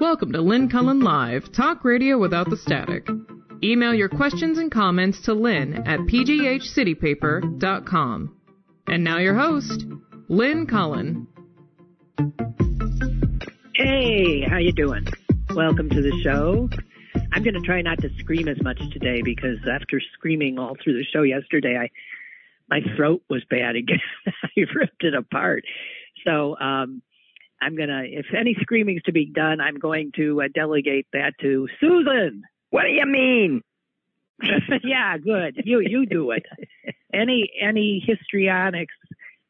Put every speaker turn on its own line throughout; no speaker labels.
Welcome to Lynn Cullen Live, talk radio without the static. Email your questions and comments to lynn at pghcitypaper.com. And now your host, Lynn Cullen.
Hey, how you doing? Welcome to the show. I'm going to try not to scream as much today because after screaming all through the show yesterday, I my throat was bad again. I ripped it apart. So um, I'm gonna, if any screaming's to be done, I'm going to uh, delegate that to Susan.
What do you mean?
yeah, good. You you do it. Any any histrionics,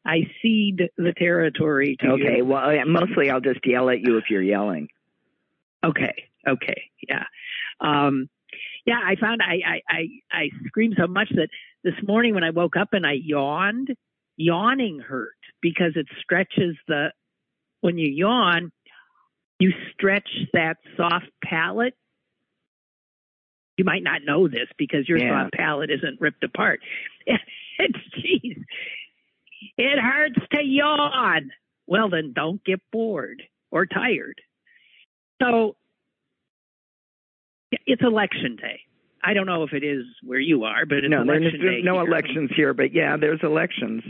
I cede the territory to
okay,
you. Okay.
Well, mostly I'll just yell at you if you're yelling.
Okay, okay, yeah, um, yeah. I found I I I, I screamed so much that this morning when I woke up and I yawned, yawning hurt because it stretches the when you yawn, you stretch that soft palate. You might not know this because your
Yeah.
soft palate isn't ripped apart. It's jeez. It hurts to yawn. Well, then don't get bored or tired. So it's election day. I don't know if it is where you are, but it's
no, there's
election day.
no
here.
elections here, but yeah, there's elections.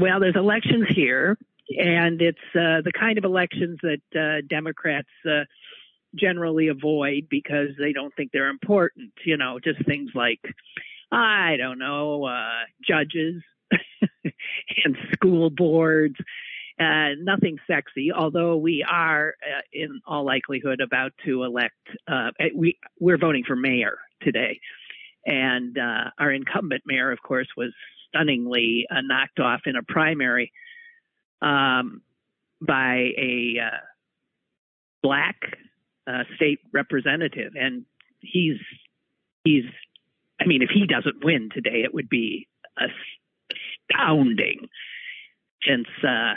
Well, there's elections here, and it's uh, the kind of elections that uh, Democrats uh, generally avoid because they don't think they're important. You know, just things like, I don't know, uh, judges and school boards. Uh, nothing sexy, although we are, uh, in all likelihood, about to elect. Uh, we we're voting for mayor today, and uh, our incumbent mayor, of course, was stunningly uh, knocked off in a primary um, by a uh, black uh, state representative, and he's he's. I mean, if he doesn't win today, it would be astounding, since uh,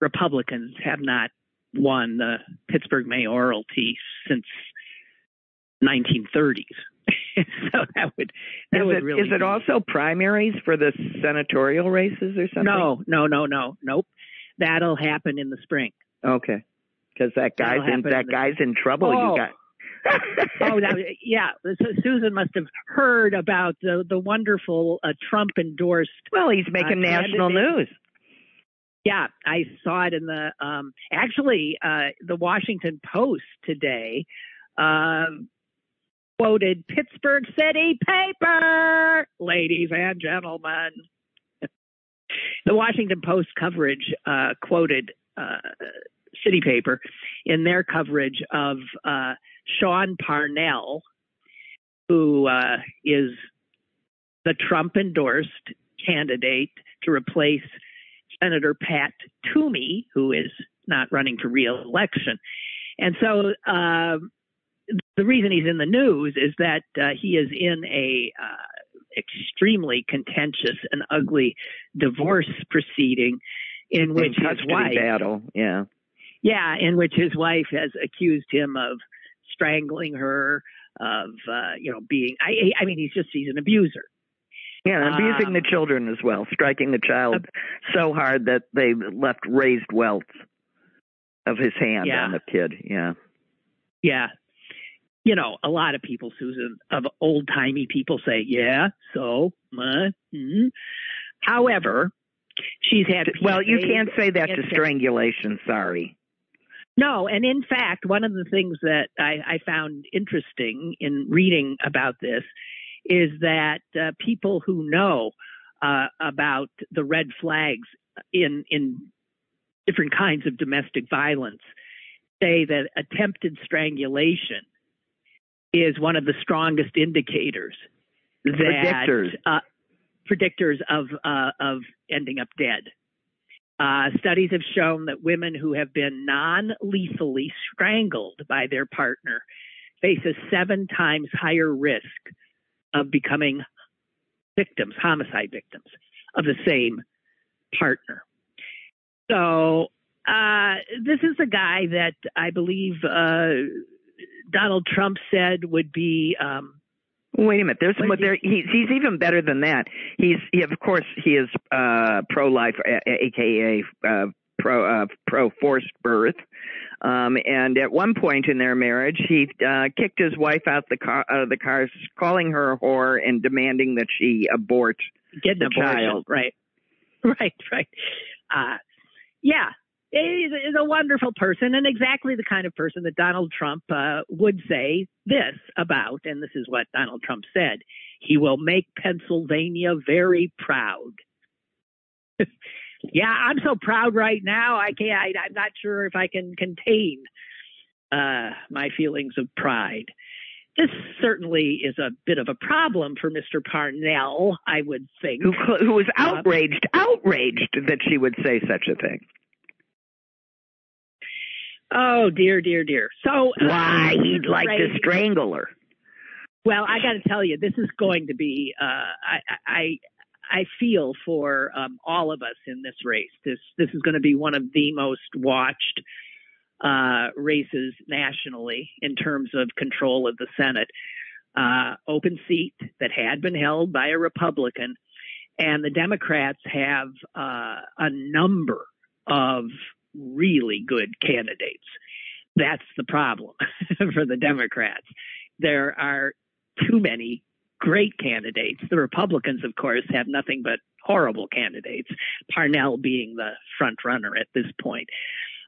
Republicans have not won the Pittsburgh mayoralty since 1930s. so that would that
Is
would
it,
really
is it also primaries for the senatorial races or something?
no, no, no, no, nope. That'll happen in the spring.
Okay. Because that guy's in that
in
guy's in trouble.
Oh.
You got.
oh, that, yeah. So Susan must have heard about the the wonderful uh, Trump endorsed.
well, he's making
Uh,
national
candidate-
news.
Yeah, I saw it in the um, actually uh, the Washington Post today um, quoted Pittsburgh City paper, ladies and gentlemen. the Washington Post coverage uh, quoted uh, City Paper in their coverage of uh, Sean Parnell, who uh, is the Trump endorsed candidate to replace Senator Pat Toomey, who is not running for reelection. And so um the reason he's in the news is that uh, he is in a uh, extremely contentious and ugly divorce proceeding in which
in
his wife
battle. Yeah.
yeah, in which his wife has accused him of strangling her, of uh, you know being. I, I mean, he's just he's an abuser.
Yeah, abusing
Um,
the children as well, striking the child so hard that they left raised welts of his hand
Yeah.
on the kid. Yeah.
Yeah, you know, a lot of people, Susan, of old timey people say, yeah, so, uh, mm. however, she's had.
Well, you can't say that to strangulation. Sorry.
No, and in fact, one of the things that I, I found interesting in reading about this is that uh, people who know uh, about the red flags in in different kinds of domestic violence say that attempted strangulation is one of the strongest indicators that
Predictors.
uh, predictors of uh, of ending up dead. Uh, studies have shown that women who have been non-lethally strangled by their partner face a seven times higher risk of becoming victims, homicide victims of the same partner. So uh, this is a guy that I believe uh, Donald Trump said would be. Um,
Wait a minute. There's but there, he's he's even better than that. He's he, of course he is uh, pro life, aka uh, pro uh, pro forced birth. Um, and at one point in their marriage, he uh, kicked his wife out the car, out of the car, calling her a whore and demanding that she abort
Get
the
abortion.
child.
Right. Right, right. Uh, yeah, he's, he's a wonderful person and exactly the kind of person that Donald Trump uh, would say this about, and this is what Donald Trump said. He will make Pennsylvania very proud. yeah, I'm so proud right now. I can't. I, I'm not sure if I can contain uh, my feelings of pride. This certainly is a bit of a problem for Mr. Parnell, I would think.
who who was
Uh,
outraged, outraged that she would say such a thing.
Oh dear, dear, dear. So uh,
Why he'd like to strangle her.
Well, I got to tell you, this is going to be. Uh, I, I I feel for um, all of us in this race. This this is going to be one of the most watched uh, races nationally in terms of control of the Senate. Uh, open seat that had been held by a Republican, and the Democrats have uh, a number of really good candidates. That's the problem for the Democrats. There are too many great candidates. The Republicans, of course, have nothing but horrible candidates, Parnell being the front runner at this point.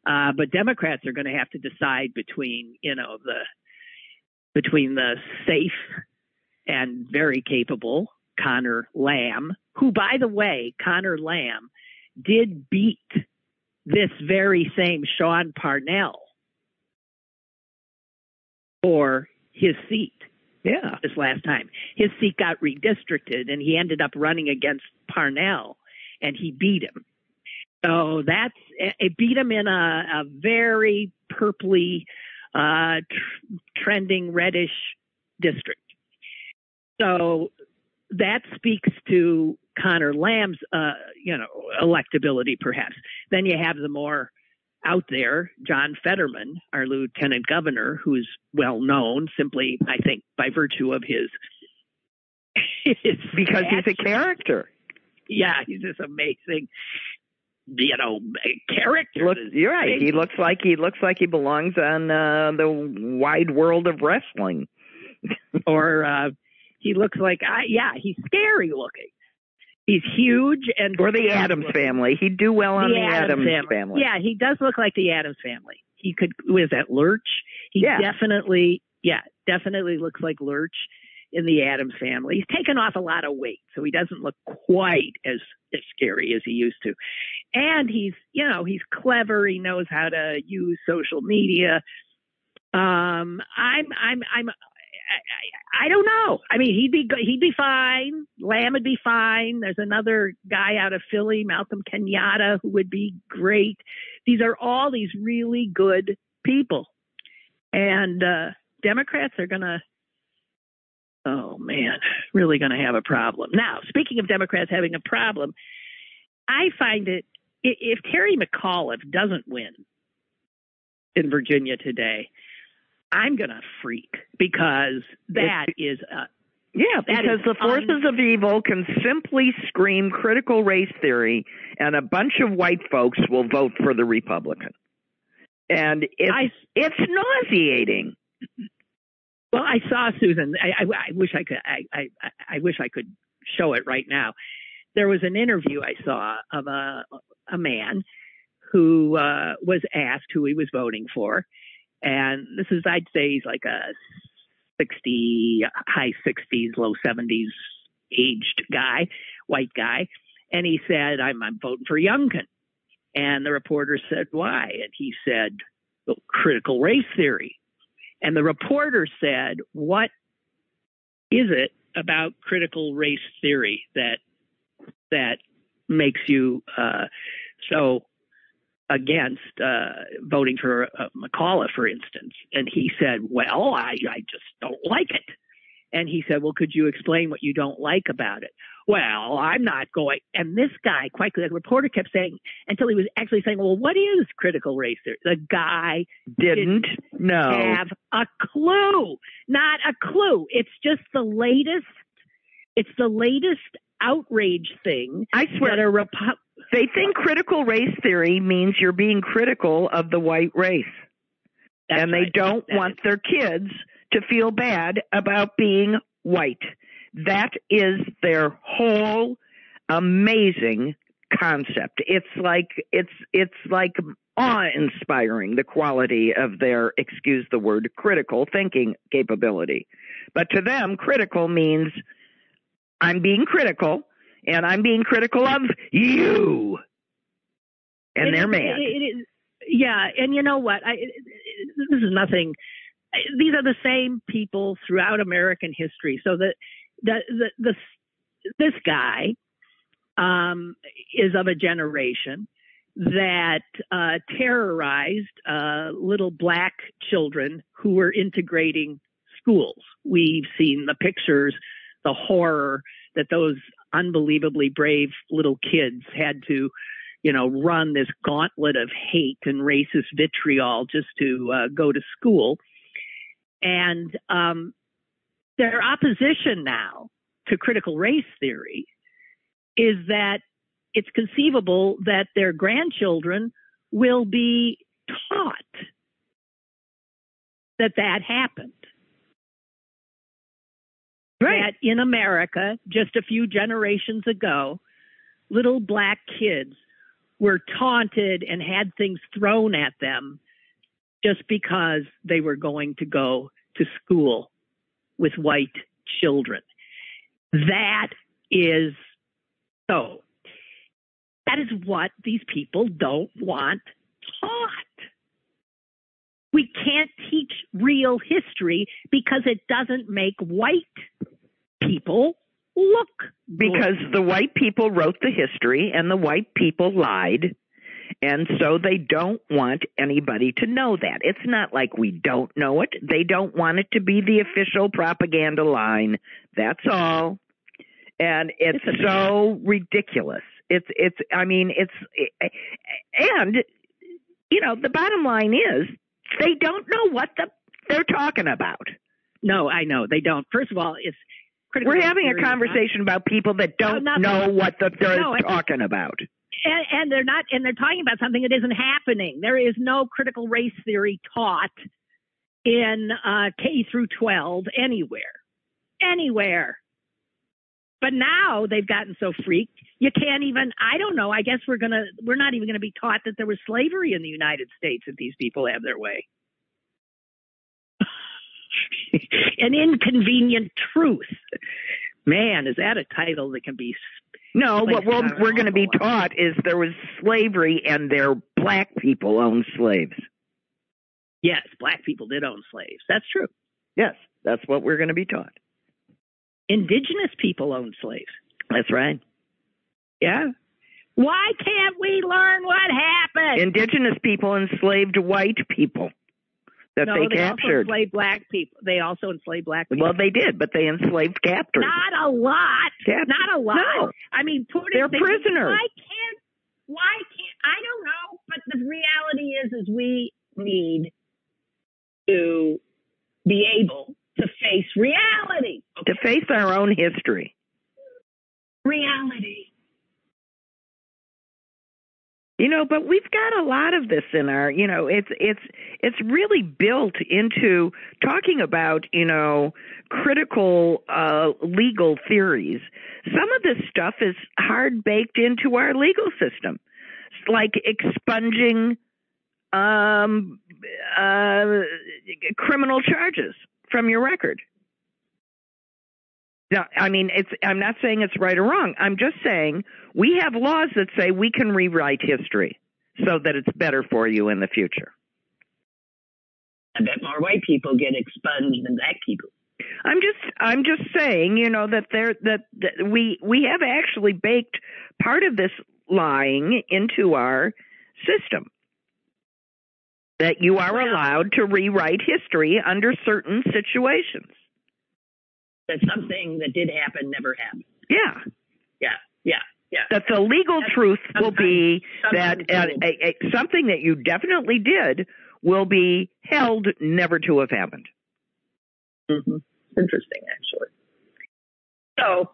Uh, but Democrats are going to have to decide between, you know, the between the safe and very capable Connor Lamb, who, by the way, Connor Lamb did beat this very same Sean Parnell for his seat
Yeah.
this last time. His seat got redistricted and he ended up running against Parnell and he beat him. So that's it beat him in a, a very purpley, uh, tr- trending reddish district. So that speaks to Connor Lamb's, uh, you know, electability perhaps. Then you have the more out there, John Fetterman, our lieutenant governor, who's well known simply, I think, by virtue of his. his
Because he's a character.
Yeah, he's this amazing, you know, character.
He looks, you're right. He looks like he looks like he belongs on uh, the wide world of wrestling.
or uh, he looks like, I, yeah, he's scary looking. He's huge and
Or the Addams family. He'd do well on the, Addams, family.
Yeah, he does look like the Addams family. He could was that Lurch? He
Yeah.
definitely yeah, definitely looks like Lurch in the Addams family. He's taken off a lot of weight, so he doesn't look quite as, as scary as he used to. And he's you know, he's clever, he knows how to use social media. Um I'm I'm I'm I, I, don't know. I mean, he'd be he'd be fine. Lamb would be fine. There's another guy out of Philly, Malcolm Kenyatta, who would be great. These are all these really good people, and uh, Democrats are gonna. Oh man, really going to have a problem. Now, speaking of Democrats having a problem, I find it if Terry McAuliffe doesn't win in Virginia today, I'm going to freak because that is uh,
Yeah,
That
because the forces of evil can simply scream critical race theory, and a bunch of white folks will vote for the Republican. And it's
I
it's nauseating.
well, I saw Susan. I, I, I wish I could. I, I I wish I could show it right now. There was an interview I saw of a a man who uh, was asked who he was voting for, and this is I'd say he's like a sixty, high sixties, low seventies aged guy, white guy, and he said, "I'm I'm voting for Youngkin." And the reporter said, "Why?" And he said, well, "Critical race theory." And the reporter said, "What is it about critical race theory that that makes you uh, so against uh, voting for uh, McCullough, for instance?" And he said, "Well, I I just don't like it." And he said, "Well, could you explain what you don't like about it?" Well, I'm not going. And this guy, quite the reporter kept saying until he was actually saying, "Well, what is critical race theory?" The guy
Didn't know.
have a clue. Not a clue. It's just the latest. It's the latest outrage thing
I
that
swear,
a Repu-
they think critical race theory means you're being critical of the white race.
That's
and they
right.
don't
That
want
is-
their kids to feel bad about being white. That is their whole amazing concept. It's like it's it's like awe-inspiring the quality of their excuse the word critical thinking capability. But to them critical means I'm being critical and I'm being critical of you. And
It
they're
is-
mad.
it- it is- yeah, and you know what? I, this is nothing. These are the same people throughout American history. So the the the, the this guy um, is of a generation that uh, terrorized uh, little black children who were integrating schools. We've seen the pictures, the horror that those unbelievably brave little kids had to you know, run this gauntlet of hate and racist vitriol just to uh, go to school. And um, their opposition now to critical race theory is that it's conceivable that their grandchildren will be taught that that happened. That in America, just a few generations ago, little black kids were taunted and had things thrown at them just because they were going to go to school with white children. That is so. That is what these people don't want taught. We can't teach real history because it doesn't make white people look
because the white people wrote the history and the white people lied. And so they don't want anybody to know that. It's not like we don't know it. They don't want it to be the official propaganda line. That's all. And it's
It's
so ridiculous. It's it's i mean it's and you know the bottom line is they don't know what the they're talking about.
No, I know. They don't. First of all, it's.
We're having a conversation about people that don't
not-
know what the, they're
No,
talking about
and, and they're not, and they're talking about something that isn't happening. There is no critical race theory taught in uh, K through 12 anywhere, anywhere. But now they've gotten so freaked, you can't even. I don't know. I guess we're gonna, we're not even gonna be taught that there was slavery in the United States if these people have their way. An inconvenient truth. Man, is that a title that can be
No, what we'll, we're going to be taught is there was slavery and their black people owned slaves.
Yes, black people did own slaves. That's true.
Yes, that's what we're going to be taught.
Indigenous people owned slaves.
That's right.
Yeah. Why can't we learn what happened?
Indigenous people enslaved white people that
no,
they
also
captured.
enslaved black people. They also enslaved black people.
well, they did, but they enslaved captors.
not a lot.
Cap-
Not a lot.
No.
I mean, putting
They're
things-
prisoners.
Why can't? Why can't? I don't know. But the reality is, is we need to be able to face reality.
to face our own history.
Reality.
You know, but we've got a lot of this in our, you know, it's it's it's really built into talking about, you know, critical uh legal theories. Some of this stuff is hard baked into our legal system. It's like expunging um uh criminal charges from your record. Now, I mean, it's. I'm not saying it's right or wrong. I'm just saying we have laws that say we can rewrite history so that it's better for you in the future.
I bet more white people get expunged than black people.
I'm just. I'm just saying, you know, that there that, that we we have actually baked part of this lying into our system. That you are allowed to rewrite history under certain situations.
That something that did happen never happened.
Yeah.
Yeah, yeah, yeah.
that the legal
That's-
truth will be that uh, a, a, something that you definitely did will be held never to have happened.
Mm-hmm. Interesting, actually. So,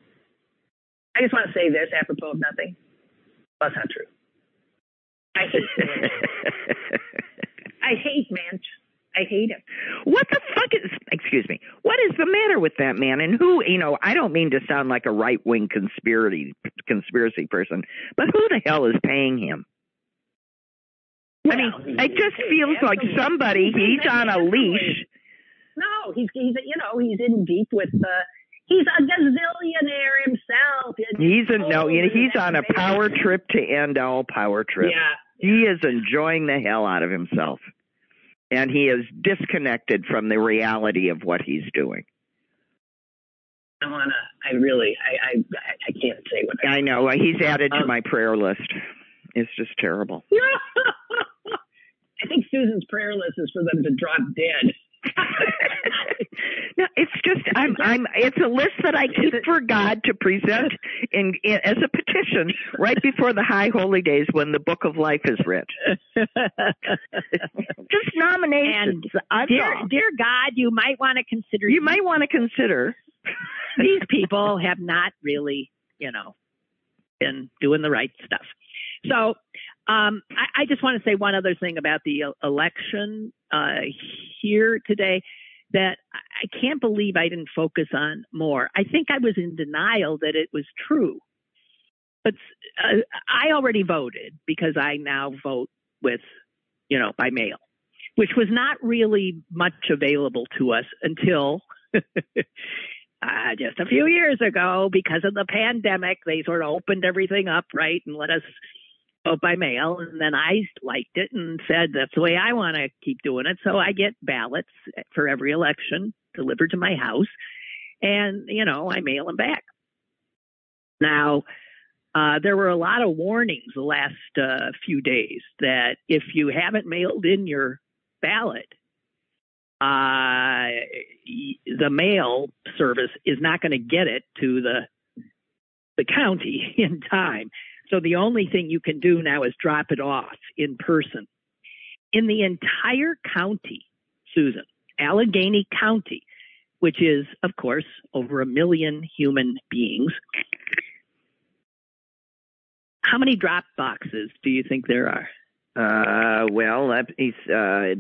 I just want to say this apropos of nothing. That's not true. I hate I hate Manch. I hate him.
What the fuck is? Excuse me. What is the matter with that man? And who? You know, I don't mean to sound like a right wing conspiracy conspiracy person, but who the hell is paying him? I mean, it just feels like somebody. He's on a leash.
No, he's he's you know he's in deep with the. He's a gazillionaire himself.
He's a no. He's on a power trip to end all power trips.
Yeah.
He is enjoying the hell out of himself. And he is disconnected from the reality of what he's doing.
I wanna I really I I I can't say what I,
I know. He's added to um, my prayer list. It's just terrible.
I think Susan's prayer list is for them to drop dead.
no, it's just I'm I'm it's a list that I keep for God to present in, in as a petition right before the high holy days when the book of life is read. just nominations.
And dear, dear God, you might want to consider.
You might want to consider.
these people have not really, you know, been doing the right stuff. So um, I, I, just want to say one other thing about the election uh, here today that I can't believe I didn't focus on more. I think I was in denial that it was true. But uh, I already voted because I now vote with, you know, by mail, which was not really much available to us until uh, just a few years ago because of the pandemic. They sort of opened everything up, right, and let us vote by mail. And then I liked it and said that's the way I want to keep doing it. So I get ballots for every election delivered to my house, and you know I mail them back. Now. Uh, there were a lot of warnings the last uh, few days that if you haven't mailed in your ballot, uh, the mail service is not going to get it to the the county in time. So the only thing you can do now is drop it off in person. In the entire county, Susan, Allegheny County, which is, of course, over a million human beings, how many drop boxes do you think there are?
Uh, well, uh,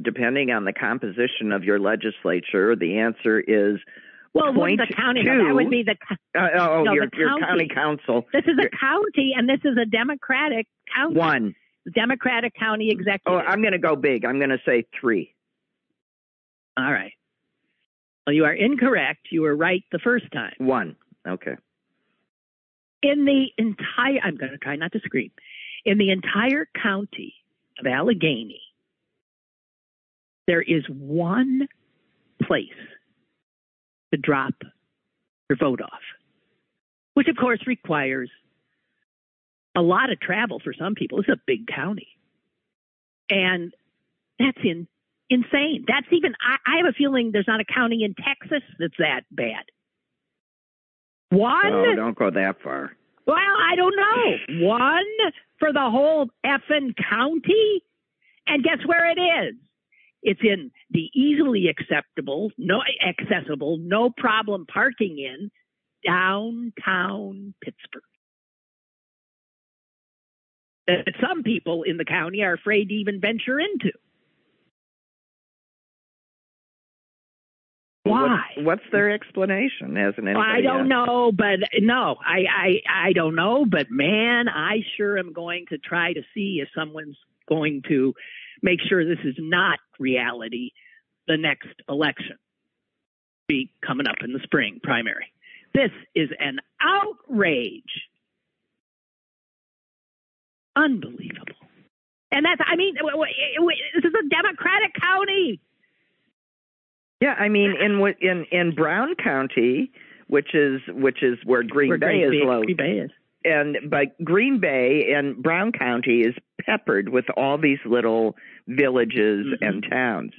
depending on the composition of your legislature, the answer is
well,
point
the county
two,
that would be the
uh, oh
no,
your,
the
your
county.
county council.
This is a county, and this is a Democratic county.
One.
Democratic county executive.
Oh, I'm going to go big. I'm going to say three.
All right. Well, you are incorrect. You were right the first time.
One. Okay.
In the entire, I'm going to try not to scream. In the entire county of Allegheny, there is one place to drop your vote off, which of course requires a lot of travel for some people. It's a big county. And that's in, insane. That's even, I, I have a feeling there's not a county in Texas that's that bad. One.
Oh, don't go that far.
Well, I don't know. One for the whole effing county? And guess where it is? It's in the easily acceptable, no accessible, no problem parking in downtown Pittsburgh. That some people in the county are afraid to even venture into. Why?
What's, what's their explanation? Hasn't anybody
I don't
asked?
know, but no, I, I I don't know, but man, I sure am going to try to see if someone's going to make sure this is not reality the next election be coming up in the spring primary. This is an outrage. Unbelievable. And that's, I mean, this is a Democratic county.
Yeah, I mean, in in in Brown County, which is which is where Green
Where
Bay
Green
is
Bay-
located,
Green Bay is.
and but Green Bay and Brown County is peppered with all these little villages
Mhm.
and towns.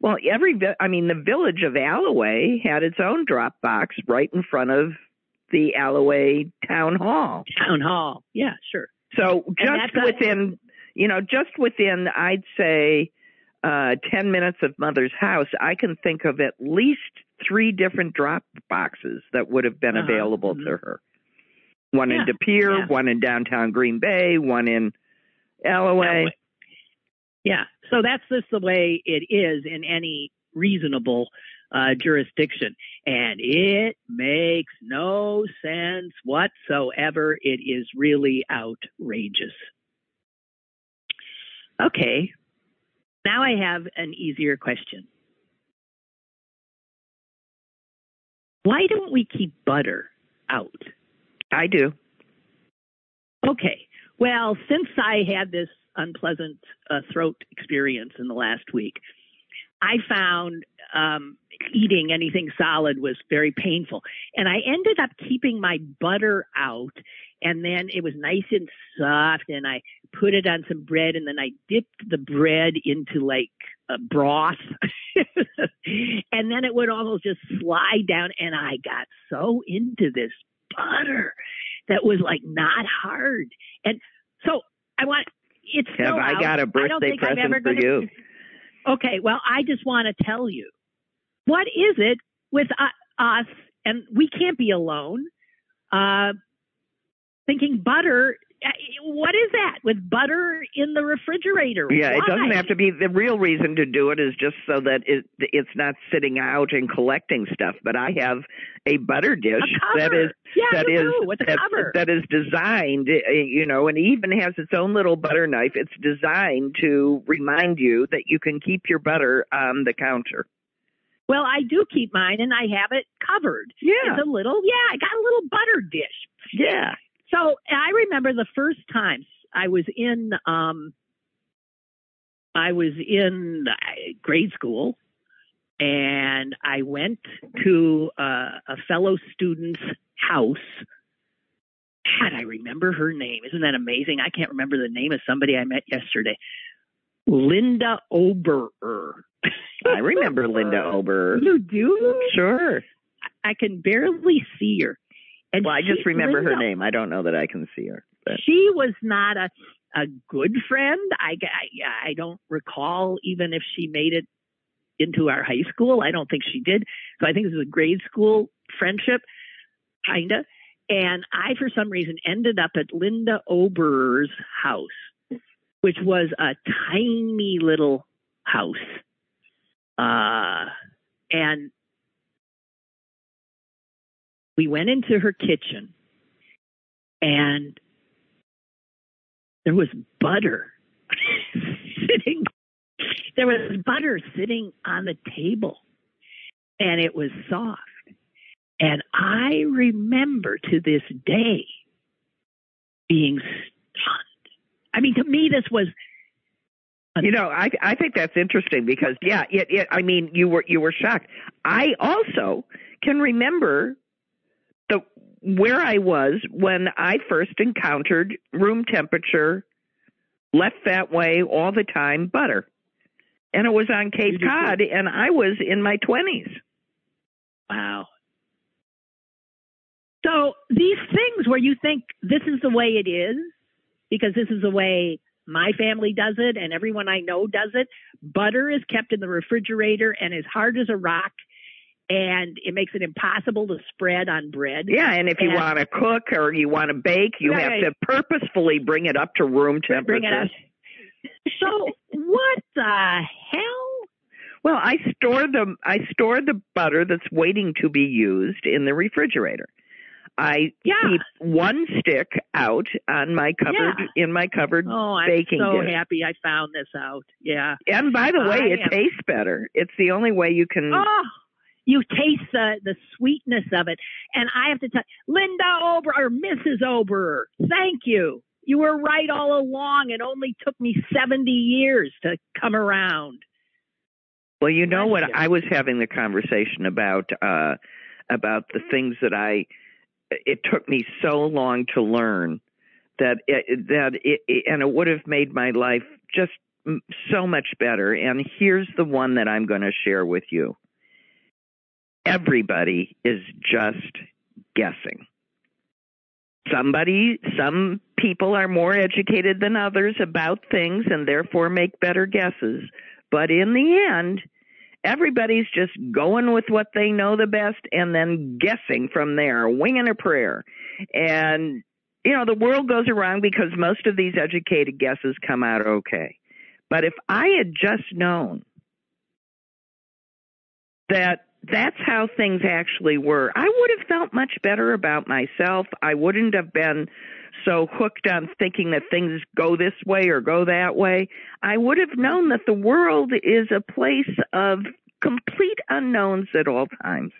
Well, every I mean, the village of Allouez had its own drop box right in front of the Allouez town hall.
Town hall. Yeah, sure.
So just within, you know, just within, I'd say, uh, 10 minutes of mother's house, I can think of at least three different drop boxes that would have been
Uh-huh.
available
Mhm.
to her. One in
Yeah,
De Pere,
yeah.
one in downtown Green Bay, one in Allouez.
Allouez. Yeah. So that's just the way it is in any reasonable uh, jurisdiction. And it makes no sense whatsoever. It is really outrageous. Okay. Now I have an easier question. Why don't we keep butter out?
I do.
Okay. Well, since I had this unpleasant uh, throat experience in the last week, I found um, eating anything solid was very painful. And I ended up keeping my butter out and then it was nice and soft and I put it on some bread and then I dipped the bread into like a broth and then it would almost just slide down and I got so into this butter that was like not hard. And so I want it's still
I
out.
got a
I don't
birthday present
ever
for
gonna-
you?
Okay, well, I just want to tell you, what is it with uh, us, and we can't be alone, uh, thinking butter, what is that with butter in the refrigerator?
Yeah, it doesn't have to be. The real reason to do it is just so that it it's not sitting out and collecting stuff. But I have a butter dish
A
that is
yeah,
that is
do, with a
that, that is designed, uh, you know, and even has its own little butter knife. It's designed to remind you that you can keep your butter on the counter.
well, I do keep mine, and I have it covered.
Yeah,
It's a little, yeah, I got a little butter dish.
yeah.
So I remember the first time I was in um I was in uh, grade school and I went to uh, a fellow student's house. God, I remember her name. Isn't that amazing? I can't remember the name of somebody I met yesterday. Linda Oberer.
I remember Linda Ober.
You do?
Sure.
I can barely see her. And
Well, I just
she-
remember her name. I don't know that I can see her. But
she was not a a good friend. I, I I don't recall even if she made it into our high school. I don't think she did. So I think this was a grade school friendship, kinda. And I, for some reason, ended up at Linda Oberer's house, which was a tiny little house. Uh, and we went into her kitchen and there was butter sitting there was butter sitting on the table and it was soft and i remember to this day being stunned i mean to me this was
You know, I I think that's interesting because yeah, it, it I mean, you were you were shocked. I also can remember where I was when I first encountered room temperature, left that way all the time butter, and it was on Cape
You did.
Cod, and I was in my twenties.
Wow. So these things where you think this is the way it is, because this is the way my family does it and everyone I know does it, butter is kept in the refrigerator and as hard as a rock and it makes it impossible to spread on bread.
Yeah, and if you want to cook or you want to bake, you have to purposefully bring it up to room temperature.
Bring it up. So what the hell?
Well, I store the I store the butter that's waiting to be used in the refrigerator. I
Yeah.
keep one stick out on my covered
Yeah.
in my covered
Oh, I'm
baking
so
dish.
happy I found this out. Yeah.
And by the way,
I
it
am-
tastes better. It's the only way you can
Oh, you taste the the sweetness of it, and I have to tell Linda Ober or Mrs. Ober, thank you. You were right all along. It only took me seventy years to come around.
Well, you know what I was having the conversation about uh about the things that I it took me so long to learn that it, that it, it and it would have made my life just so much better and here's the one that I'm going to share with you. Everybody is just guessing. Somebody, some people are more educated than others about things and therefore make better guesses. But in the end, everybody's just going with what they know the best and then guessing from there, winging a prayer. And, you know, the world goes around because most of these educated guesses come out okay. But if I had just known that that's how things actually were, I would have felt much better about myself. I wouldn't have been so hooked on thinking that things go this way or go that way. I would have known that the world is a place of complete unknowns at all times.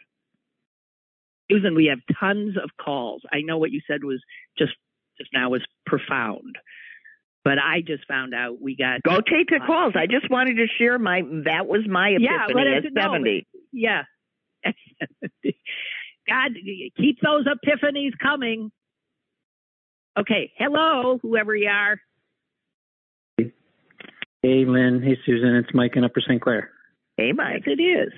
Susan, we have tons of calls. I know what you said was just just now was profound. But I just found out we got
go take the calls. I just wanted to share my that was my epiphany
yeah,
at seventy.
No, yeah. God keep those epiphanies coming. Okay, hello, whoever you are.
Hey, Lynn. Hey, Susan. It's Mike in Upper St. Clair.
Hey, Mike.
Yes, it is.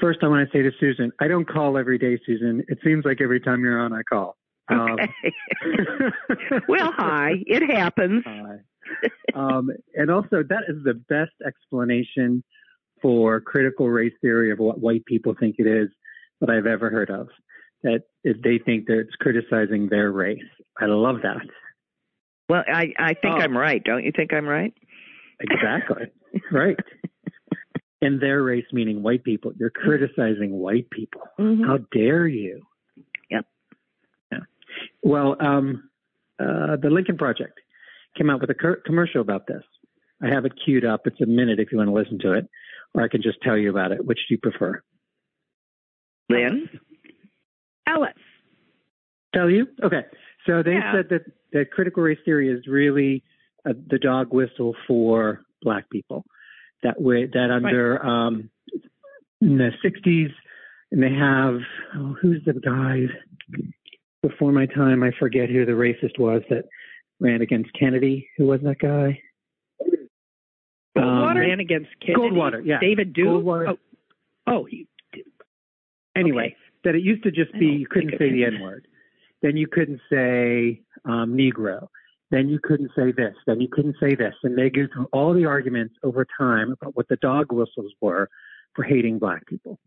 First, I want to say to Susan, I don't call every day, Susan. It seems like every time you're on, I call.
Um, okay. Um, well, hi. It happens.
Hi. Um, and also, that is the best explanation for critical race theory of what white people think it is that I've ever heard of. That they think that it's criticizing their race. I love that.
Well, I, I think oh. I'm right. Don't you think I'm right?
Exactly. right. And their race meaning white people. You're criticizing white people.
Mm-hmm.
How dare you?
Yep.
Yeah. Well, um, uh, the Lincoln Project came out with a cur- commercial about this. I have it queued up. It's a minute if you want to listen to it, or I can just tell you about it. Which do you prefer?
Lynn?
Tell us.
Tell you? Okay. So they
yeah.
said that, that critical race theory is really uh, the dog whistle for black people. That way, that under right. um, in the 60s, and they have oh, who's the guy before my time? I forget who the racist was that ran against Kennedy. Who was that guy?
Goldwater um, ran against Kennedy.
Goldwater, yeah.
David Duke.
Goldwater.
Oh, oh he,
anyway,
okay.
that it used to just be you couldn't say the N word, then you couldn't say um, Negro, then you couldn't say this, then you couldn't say this, and they go through all the arguments over time about what the dog whistles were for hating black people,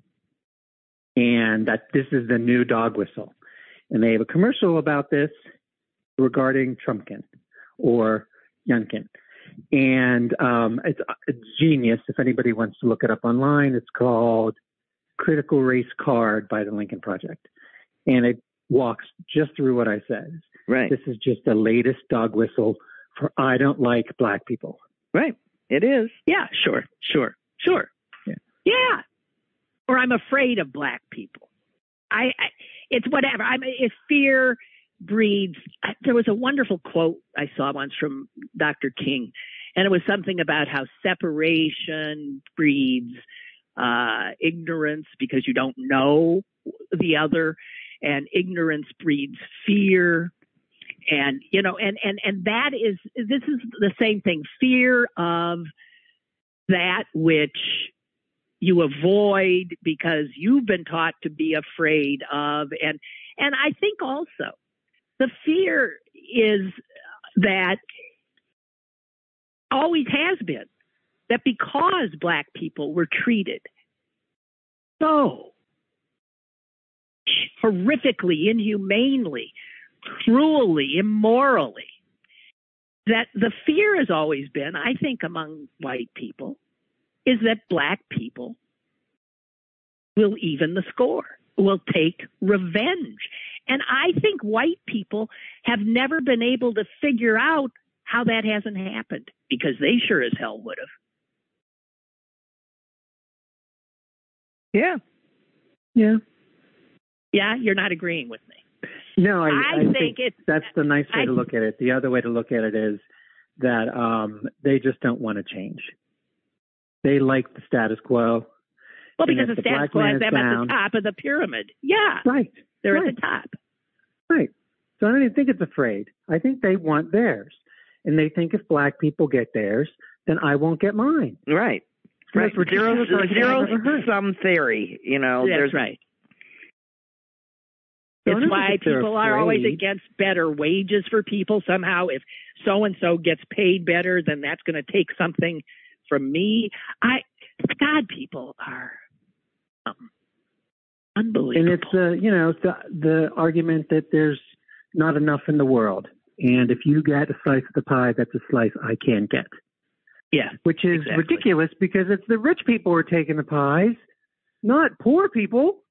and that this is the new dog whistle, and they have a commercial about this regarding Trumpkin or Youngkin. And um, it's, it's genius. If anybody wants to look it up online, it's called Critical Race Card by the Lincoln Project. And it walks just through what I said.
Right.
This is just the latest dog whistle for I don't like black people.
Right. It is.
Yeah, sure, sure, sure.
Yeah.
Yeah. Or I'm afraid of black people. I, I it's whatever. I'm it's fear breeds. There was a wonderful quote I saw once from Dr. King, and it was something about how separation breeds uh, ignorance because you don't know the other, and ignorance breeds fear. And you know, and and and that is this is the same thing. Fear of that which you avoid because you've been taught to be afraid of, and and I think also the fear is that always has been that because black people were treated so horrifically, inhumanely, cruelly, immorally, that the fear has always been, I think, among white people, is that black people will even the score, will take revenge. And I think white people have never been able to figure out how that hasn't happened because they sure as hell would have.
Yeah.
Yeah.
Yeah, you're not agreeing with me.
No, I,
I,
I
think,
think,
it's
that's the nice way
I,
to look at it. The other way to look at it is that um, they just don't want to change. They like the status quo.
Well, because the,
the
status quo has them
down,
at the top of the pyramid. Yeah.
Right.
They're
right.
at the top.
Right. So I don't even think it's afraid. I think they want theirs. And they think if black people get theirs, then I won't get mine.
Right. Right. Zero, zero sum theory, you know.
That's
there's,
right. It's why people are always against better wages for people. Somehow, if so and so gets paid better, then that's going to take something from me. I, God, people are um, unbelievable.
And it's uh, you know the the argument that there's not enough in the world, and if you get a slice of the pie, that's a slice I can't get.
Yeah.
Which is
exactly.
ridiculous because it's the rich people who are taking the pies, not poor people.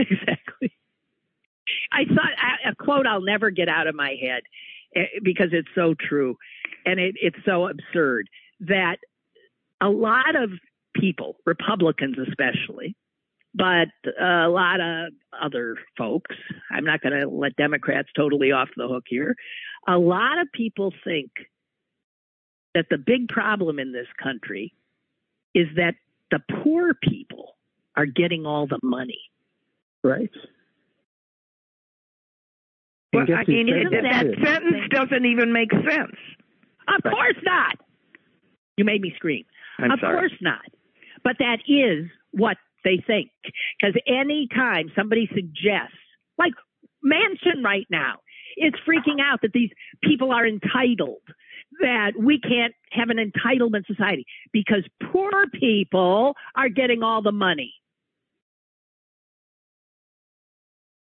Exactly. I saw a quote I'll never get out of my head eh, because it's so true and it, it's so absurd that a lot of people, Republicans especially, but uh, a lot of other folks, I'm not going to let Democrats totally off the hook here. A lot of people think that the big problem in this country is that the poor people are getting all the money.
Right.
Well,
And guess
I mean,
said
it, that sentence doesn't even make sense.
Of
Right.
course not. You made me scream.
I'm
of
sorry.
course not. But that is what they think. Because any time somebody suggests, like Manchin right now, is freaking out that these people are entitled, that we can't have an entitlement society because poor people are getting all the money.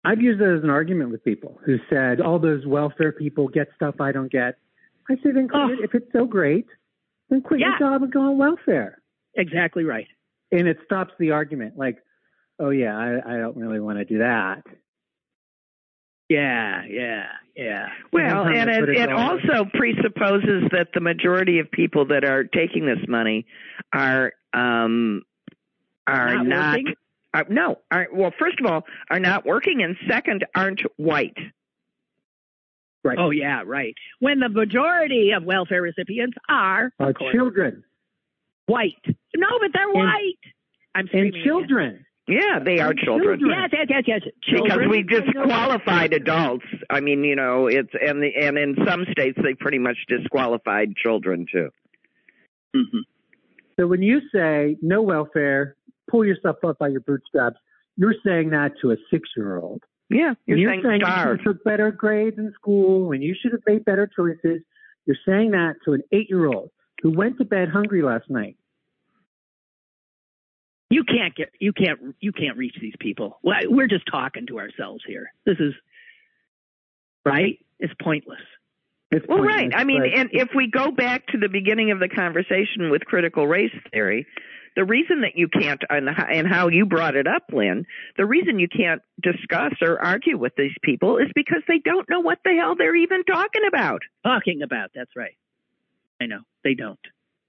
I've used it as an argument with people who said all those welfare people get stuff I don't get. I say then quit
Oh.
If it's so great, then quit
Yeah.
your job and go on welfare.
Exactly right.
And it stops the argument. Like, oh yeah, I, I don't really want to do that.
Yeah, yeah, yeah.
Well,
Sometimes
and it,
it
it also presupposes that the majority of people that are taking this money are um are
Not
not, are, no are well first of all are not working and second aren't white.
Right.
Oh, yeah, right. When the majority of welfare recipients are, of course,
children
white. No, but they're white. I'm
and
screaming again.
children.
Yeah, they are children.
children.
Yes, yes, yes, yes.
Because we disqualified adults. I mean, you know, it's and the, and in some states they pretty much disqualified children too.
Mhm.
So when you say no welfare, pull yourself up by your bootstraps, you're saying that to a six-year-old.
Yeah, you're,
You're
saying,
saying you
starve.
should have took better grades in school and you should have made better choices. You're saying that to an eight-year-old who went to bed hungry last night.
You can't get. You can't. You can't reach these people. We're just talking to ourselves here. This is right. It's pointless.
It's
Well,
pointless,
right. I mean, and if we go back to the beginning of the conversation with critical race theory, the reason that you can't, and how you brought it up, Lynn, the reason you can't discuss or argue with these people is because they don't know what the hell they're even talking about.
Talking about. That's right. I know they don't.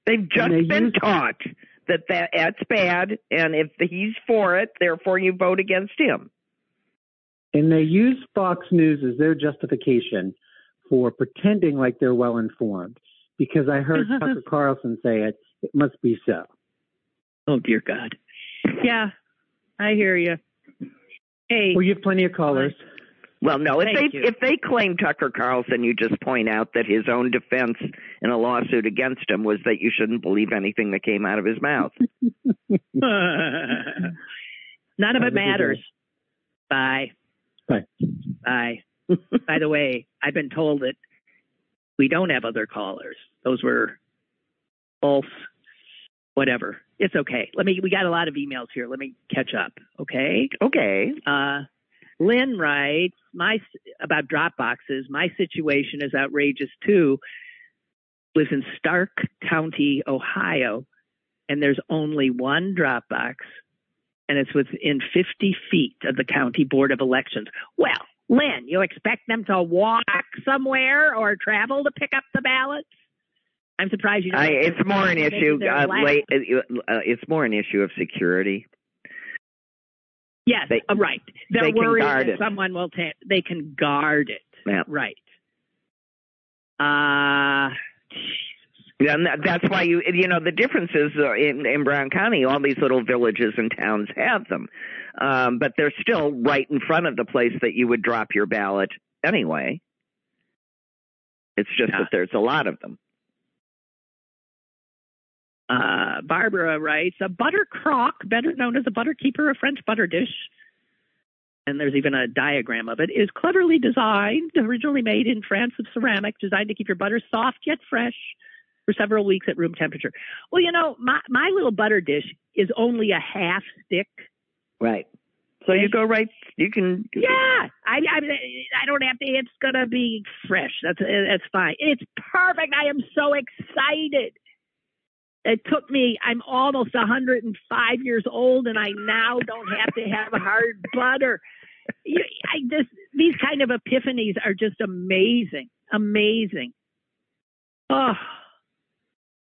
They've just
they
been taught that, that that's bad, and if he's for it, therefore you vote against him.
and they use Fox News as their justification for pretending like they're well informed. Because I heard Tucker Carlson say it, it must be so.
Oh dear God. Yeah, I hear you. Hey,
Well, you have plenty of callers.
Well, no, if
Thank
they
you.
if they claim Tucker Carlson, you just point out that his own defense in a lawsuit against him was that you shouldn't believe anything that came out of his mouth.
none of it matters. Bye.
Bye.
Bye. By the way, I've been told that we don't have other callers. Those were false. Whatever. It's okay. Let me. We got a lot of emails here. Let me catch up. Okay.
Okay.
Uh, Lynn writes my about drop boxes. My situation is outrageous too. Lives in Stark County, Ohio, and there's only one drop box, and it's within 50 feet of the county board of elections. Well, Lynn, you expect them to walk somewhere or travel to pick up the ballots? I'm surprised you don't.
I, it's more an issue. Uh, late, uh, it's more an issue of security.
Yes,
They-
uh, right. They're
they
worried that
it.
someone will ta- they can guard it.
Yeah.
Right. Uh
Yeah, and that, that's why you you know the difference is uh, in in Brown County, all these little villages and towns have them, um, but they're still right in front of the place that you would drop your ballot anyway. It's just
Yeah.
that there's a lot of them.
Uh Barbara writes a butter crock, better known as a butter keeper, a French butter dish. And there's even a diagram of it, is cleverly designed, originally made in France of ceramic, designed to keep your butter soft yet fresh for several weeks at room temperature. Well, you know, my my little butter dish is only a half stick
Right. So you go right. You can.
Yeah, I, I, I don't have to. It's gonna be fresh. That's that's fine. It's perfect. I am so excited. It took me, I'm almost 105 years old and I now don't have to have hard butter. I just, these kind of epiphanies are just amazing, amazing. Oh,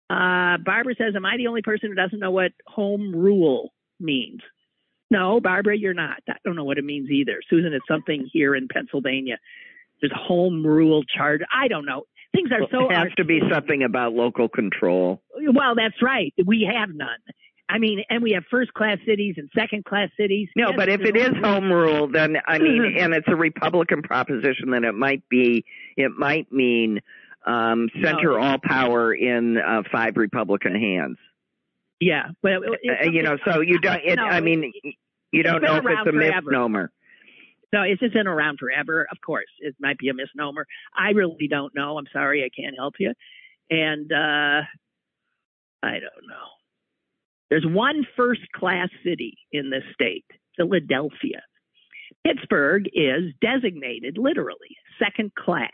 uh, Barbara says, am I the only person who doesn't know what home rule means? No, Barbara, you're not. I don't know what it means either. Susan, it's something here in Pennsylvania. There's home rule charter. I don't know. Things are so.
It has to be something about local control.
Well, that's right. We have none. I mean, and we have first class cities and second class cities.
No,
Yes,
but if it is home rule, then I mean, and it's a Republican proposition, then it might be, it might mean um, center all power in uh, five Republican hands.
Yeah, but it-
Uh, you know, so you don't. It,
No,
I mean, you don't know if it's a
forever.
misnomer.
No, it's just been around forever. Of course, it might be a misnomer. I really don't know. I'm sorry, I can't help you. And uh I don't know. There's one first class city in this state, Philadelphia. Pittsburgh is designated literally second class.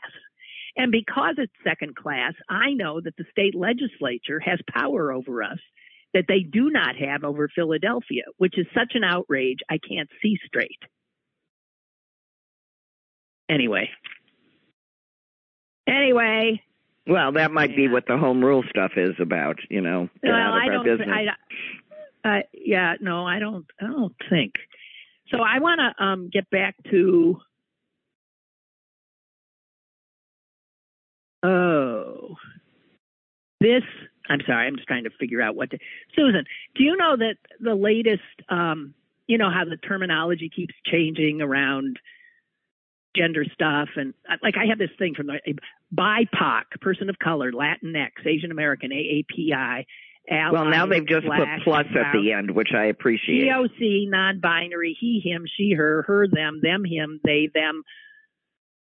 And because it's second class, I know that the state legislature has power over us that they do not have over Philadelphia, which is such an outrage I can't see straight. Anyway. Anyway,
Well, that might be what the home rule stuff is about. You know,
well,
out of
I
our
don't.
business.
I, I, yeah, no, I don't. I don't think. So I want to um, get back to. Oh, this. I'm sorry. I'm just trying to figure out what to. Susan, do you know that the latest? Um, you know how the terminology keeps changing around gender stuff and like I have this thing from the BIPOC, person of color, Latinx, Asian American, AAPI. Ally,
well, now they've just put plus at the end, which I appreciate.
POC, non-binary, he, him, she, her, her, them, them, him, they, them,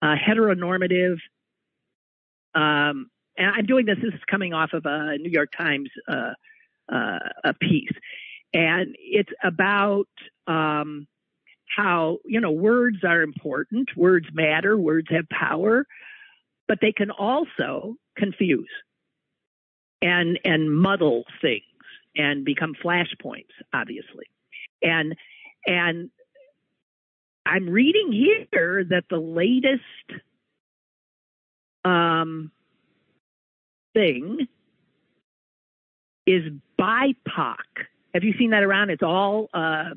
uh, heteronormative. Um, and I'm doing this. This is coming off of a New York Times uh, uh, a piece, and it's about um, how you know words are important. Words matter. Words have power, but they can also confuse and and muddle things and become flashpoints, obviously. And and I'm reading here that the latest um, thing is BIPOC. Have you seen that around? It's all uh,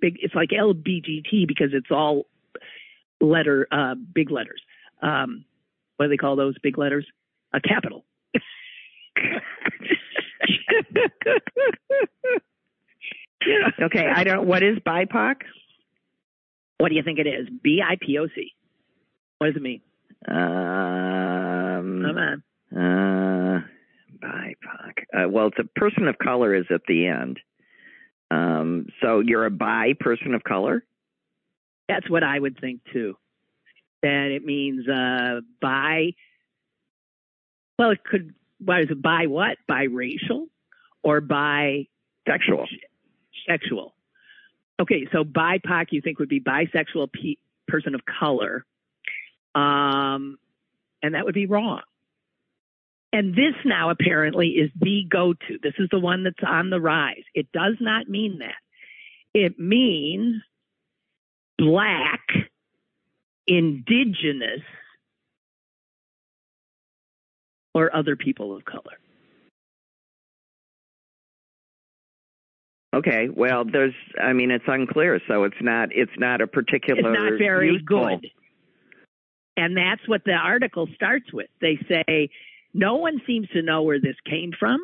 big. It's like LBGT because it's all letter, uh, big letters. Um, what do they call those big letters? A capital.
okay, I don't. What is BIPOC?
What do you think it is? B I P O C. What does it mean?
Um,
Come on.
Uh, BIPOC. Uh, well, it's a person of color is at the end. Um, so you're a bi person of color.
That's what I would think too. That it means uh, bi. Well, it could. What is it? By what? Biracial or bi
Sexual.
sexual? Okay, so BIPOC you think would be bisexual pe- person of color, um, and that would be wrong. And this now apparently is the go-to. This is the one that's on the rise. It does not mean that. It means black, indigenous, or other people of color.
Okay. Well, there's. I mean, it's unclear, so it's not. It's not a particular.
It's not very
useful-
good. And that's what the article starts with. They say no one seems to know where this came from.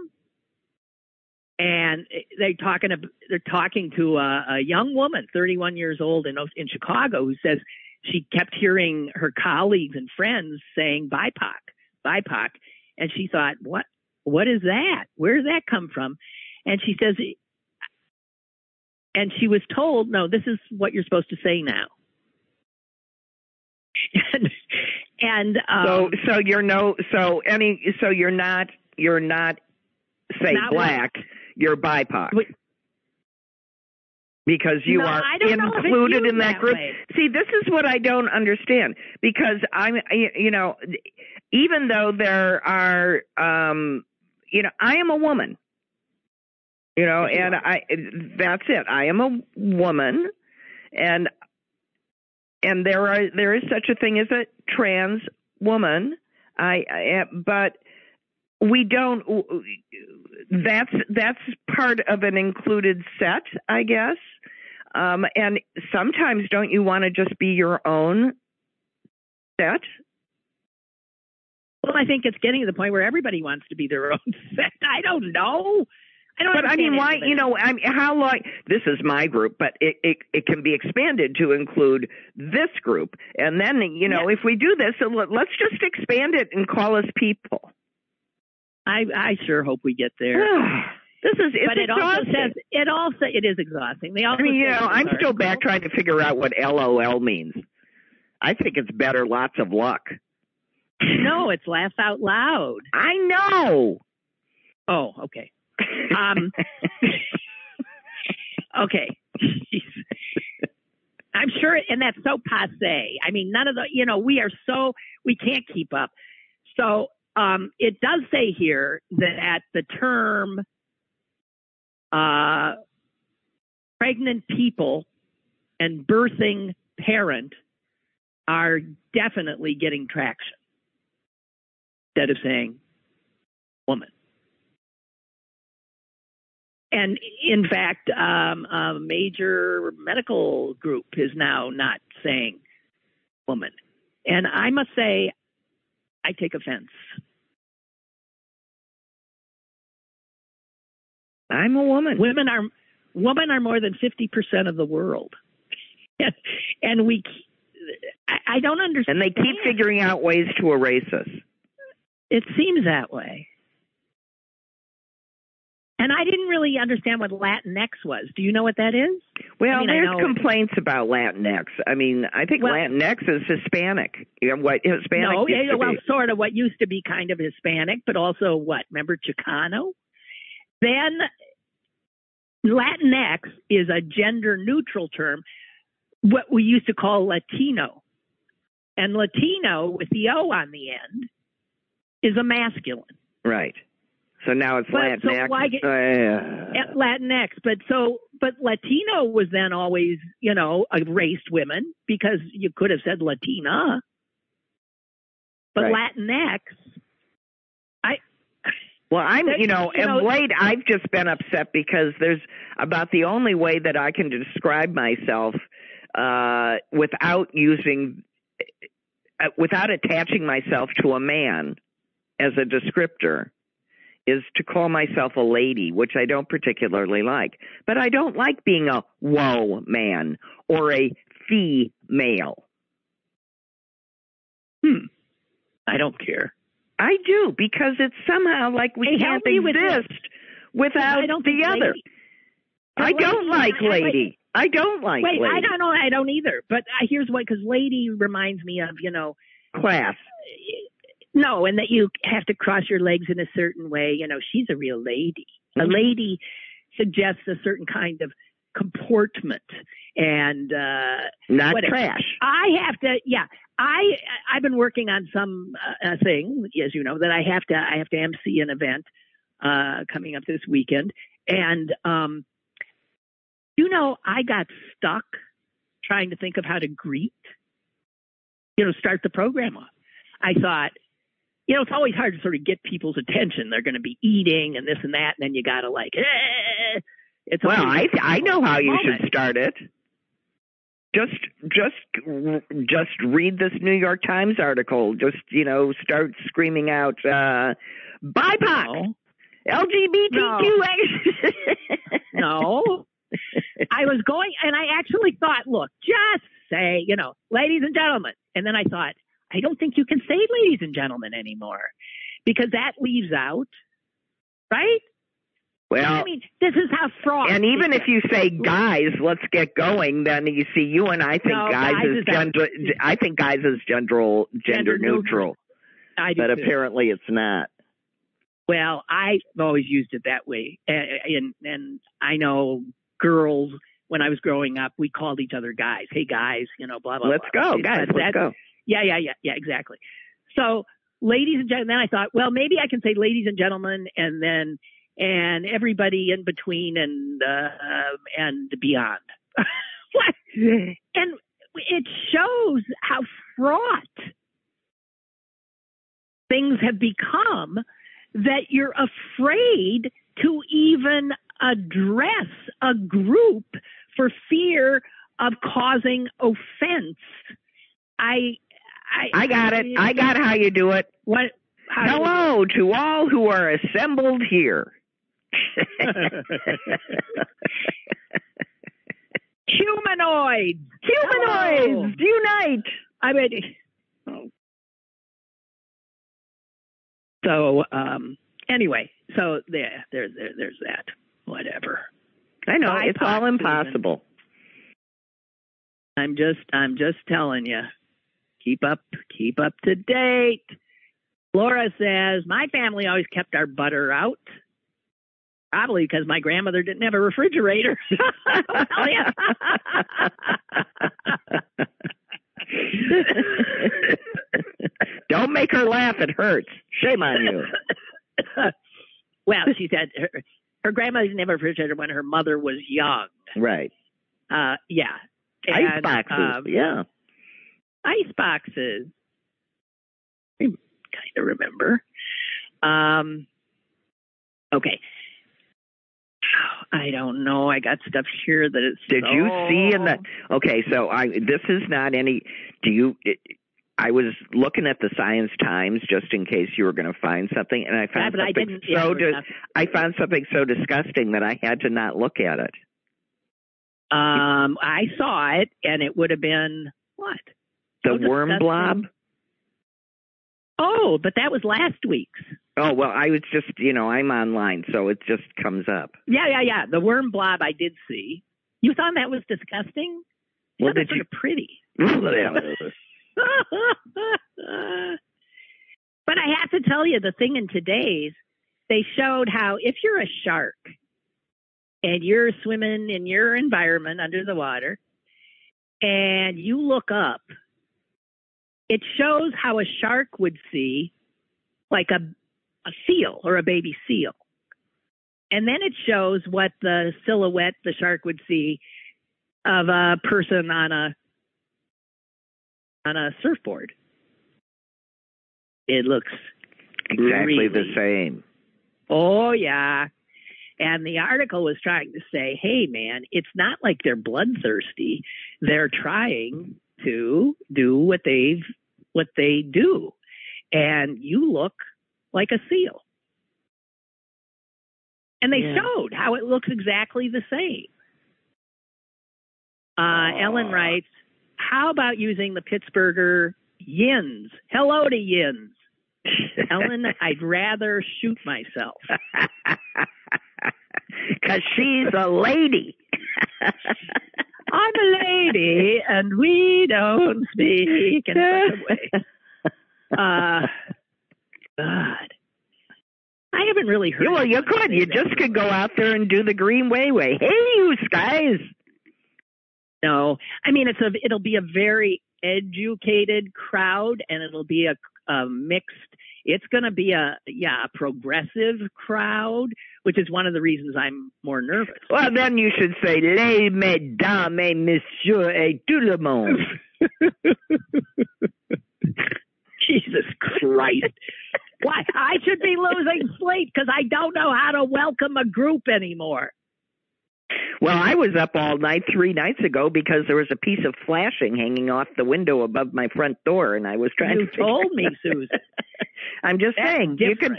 And they're talking. They're talking to a, a young woman, 31 years old, in in Chicago, who says she kept hearing her colleagues and friends saying BIPOC, BIPOC, and she thought, what? What is that? Where does that come from? And she says, and she was told, no, this is what you're supposed to say now. and and um,
So, so you're no. So any. So you're not. You're not. Say
Not
black. You're BIPOC.
Wait.
Because you
No,
are
I don't know if it's
included in that
that
group.
way.
See, this is what I don't understand because I'm, you know, even though there are, um, you know, I am a woman. You know, and I that's it. I am a woman and and there are there is such a thing as a trans woman. I, I but we don't that's that's part of an included set, I guess. Um and sometimes don't you want to just be your own set?
Well, I think it's getting to the point where everybody wants to be their own set. I don't know. I don't
but I mean, why? You know, I mean, how long? This is my group, but it, it it can be expanded to include this group, and then you know, yeah. if we do this, let's just expand it and call us people.
I I sure hope we get there.
this is
but it also says it also it is exhausting. They also
I mean, you know, I'm still back trying to figure out what LOL means. I think it's better. Lots of luck.
No, it's laugh out loud.
I know.
Oh, okay. Um, okay. I'm sure, and that's so passe. I mean, none of the, you know, we are so, we can't keep up. So um, it does say here that at the term uh, pregnant people and birthing parent are definitely getting traction instead of saying woman. And in fact, um, a major medical group is now not saying woman. And I must say, I take offense.
I'm a woman.
Women are women are more than fifty percent of the world, and we. I, I don't understand.
And they keep figuring out ways to erase us.
It seems that way. And I didn't really understand what Latinx was. Do you know what that is?
Well,
I mean,
there's complaints about Latinx. I mean, I think well, Latinx is Hispanic. You know, what Hispanic?
No, yeah, well, sort of what used to be kind of Hispanic, but also what? Remember Chicano? Then Latinx is a gender neutral term, what we used to call Latino. And Latino with the O on the end is a masculine.
Right. So now it's
but,
Latinx.
So why get, uh, Latinx, but so but Latino was then always you know erased women because you could have said Latina, but right. Latinx. I
well, I'm you know, you know, late I've just been upset because there's about the only way that I can describe myself uh, without using uh, without attaching myself to a man as a descriptor is to call myself a lady, which I don't particularly like. But I don't like being a whoa man or a female.
Hmm. I don't care.
I do because it's somehow like we
hey,
can't exist with without the other. Lady. I don't like lady. I don't like
Wait,
lady.
I don't know. I don't either. But here's what, because lady reminds me of you know
class.
No, and that you have to cross your legs in a certain way. You know, she's a real lady. Mm-hmm. A lady suggests a certain kind of comportment and uh
not
whatever.
trash.
I have to yeah. I I've been working on some uh, thing as you know that I have to I have to MC an event uh coming up this weekend and um you know I got stuck trying to think of how to greet you know start the program off. I thought you know, it's always hard to sort of get people's attention. They're going to be eating and this and that, and then you got to like, eh. It's
well, I I know how you moment. should start it. Just just just read this New York Times article. Just you know, start screaming out uh, BIPOC, no. LGBTQ.
No. no. I was going, and I actually thought, look, just say, you know, ladies and gentlemen. And then I thought, I don't think you can say ladies and gentlemen anymore because that leaves out, right?
Well,
I mean, this is how fraud.
And even if you say guys, let's get going, then you see you and I think
no,
guys,
guys,
is, gender. I think guys is gender gender, neutral.
I
but
too.
apparently it's not.
Well, I've always used it that way, and and I know girls when I was growing up, we called each other guys. Hey guys, you know, blah blah.
Let's
blah.
go, guys.
But
let's go.
Yeah, yeah, yeah, yeah, exactly. So, ladies and gentlemen, then I thought, well, maybe I can say ladies and gentlemen, and then and everybody in between and uh, and beyond. What? And it shows how fraught things have become that you're afraid to even address a group for fear of causing offense. I I,
I got it. I got how you do it.
What?
Hello to all who are assembled here.
Humanoids.
Humanoids, unite.
I mean, oh. so um, anyway, so there, there, there, there's that. Whatever.
I know it's all impossible.
I'm just, I'm just telling you. Keep up, keep up to date. Laura says my family always kept our butter out. Probably because my grandmother didn't have a refrigerator. Tell.
Don't make her laugh. It hurts. Shame on you.
well, she said her, her grandmother didn't have a refrigerator when her mother was young.
Right.
Uh, yeah.
Ice
And,
boxes.
um,
yeah.
Ice boxes. I kind of remember. Um, okay. I don't know. I got stuff here that it's.
Did you see in the? Okay, so I this is not any. Do you? It, I was looking at the Science Times just in case you were going to find something, and I found
I
something
yeah,
so dis- I found something so disgusting that I had to not look at it.
Um, I saw it, and it would have been what?
The worm
disgusting.
blob.
Oh, but that was last week's.
Oh well, I was just you know I'm online, so it just comes up.
Yeah, yeah, yeah. The worm blob I did see. You thought that was disgusting?
Well,
that's
did
of pretty. but I have to tell you, the thing in today's, they showed how if you're a shark and you're swimming in your environment under the water and you look up, it shows how a shark would see like a, a seal or a baby seal. And then it shows what the silhouette the shark would see of a person on a on a surfboard. It looks
exactly the same.
Oh yeah. And the article was trying to say, hey man, it's not like they're bloodthirsty. They're trying to do what they've what they do. And you look like a seal. And they
Yeah.
showed how it looks exactly the same. Uh, Ellen writes, how about using the Pittsburgher yins? Hello to yins. Ellen, I'd rather shoot myself.
Because she's a lady.
I'm a lady and we don't speak in such a way. Uh, God. I haven't really heard.
well, you could. You just could go out there and do the Green Bay Way. Hey, you guys.
No, I mean it's a. It'll be a very educated crowd, and it'll be a, a mixed. It's going to be a yeah a progressive crowd, which is one of the reasons I'm more nervous.
Well, then you should say, Les mesdames et messieurs et tout le monde.
Jesus Christ. Why? I should be losing sleep because I don't know how to welcome a group anymore.
Well, I was up all night three nights ago because there was a piece of flashing hanging off the window above my front door, and I was trying
You
to. figure-
told me, Susan.
I'm just
That's
saying, you could.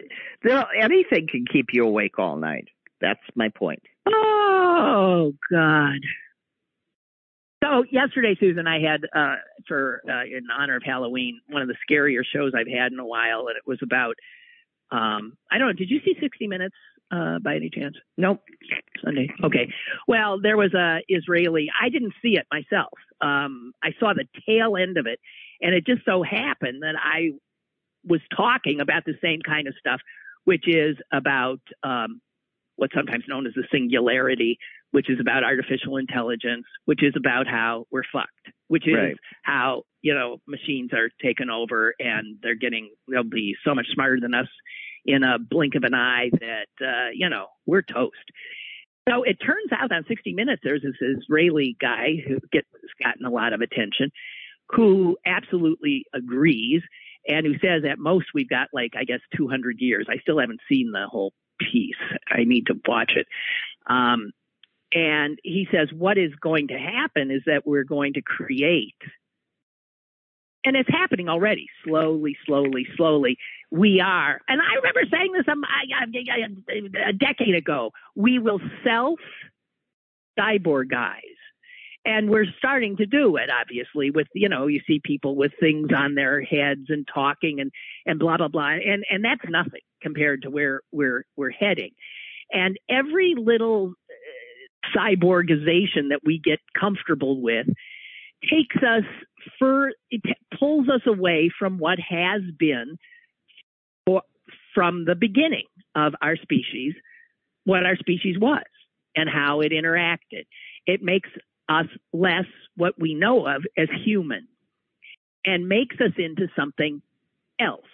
anything can keep you awake all night. That's my point.
Oh God. So yesterday, Susan, I had uh, for uh, in honor of Halloween one of the scarier shows I've had in a while, and it was about. Um, I don't know. Did you see 60 Minutes uh, by any chance?
Nope.
Sunday. Okay. Well, there was a Israeli. I didn't see it myself. Um, I saw the tail end of it, and it just so happened that I was talking about the same kind of stuff, which is about um, what's sometimes known as the singularity, which is about artificial intelligence, which is about how we're fucked, which is
Right.
how you know machines are taken over and they're getting they'll be so much smarter than us in a blink of an eye that, uh, you know, we're toast. So it turns out on 60 Minutes, there's this Israeli guy who gets gotten a lot of attention, who absolutely agrees and who says at most we've got like I guess 200 years. I still haven't seen the whole piece. I need to watch it. Um, and he says what is going to happen is that we're going to create and it's happening already, slowly, slowly, slowly. We are, and I remember saying this a, a decade ago. We will self cyborg guys, and we're starting to do it. Obviously, with you know, you see people with things on their heads and talking and and blah blah blah, and and that's nothing compared to where we're we're heading. And every little uh, cyborgization that we get comfortable with takes us for it pulls us away from what has been from the beginning of our species, what our species was and how it interacted. It makes us less what we know of as human and makes us into something else.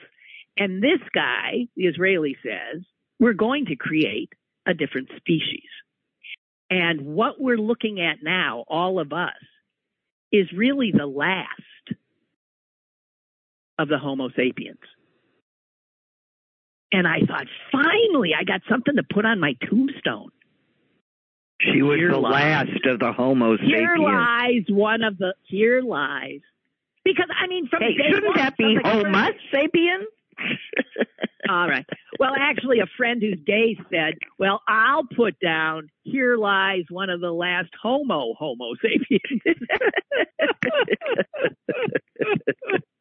And this guy, the Israeli says, we're going to create a different species. And what we're looking at now, all of us, is really the last of the Homo sapiens. And I thought, finally, I got something to put on my tombstone.
She was here the lies. last of the Homo sapiens.
Here lies one of the. Here lies. Because I mean, from
hey, shouldn't
one,
that be Homo sapien?
All right. Well, actually, a friend who's gay said, "Well, I'll put down here lies one of the last Homo Homo sapiens."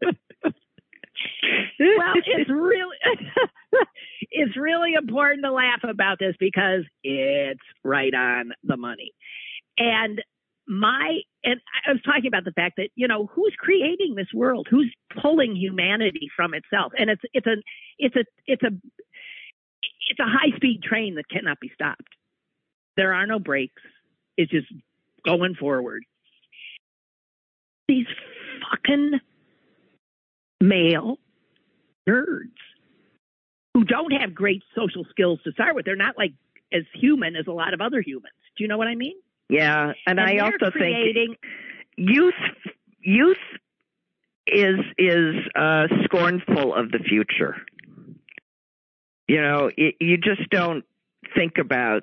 well, it's really it's really important to laugh about this because it's right on the money. And my and I was talking about the fact that you know who's creating this world, who's pulling humanity from itself, and it's it's a it's a it's a it's a high speed train that cannot be stopped. There are no brakes. It's just going forward. These fucking male nerds who don't have great social skills to start with. They're not like as human as a lot of other humans. Do you know what I mean?
Yeah, and,
and
I also
creating...
think youth youth is is uh, scornful of the future. You know, it, you just don't think about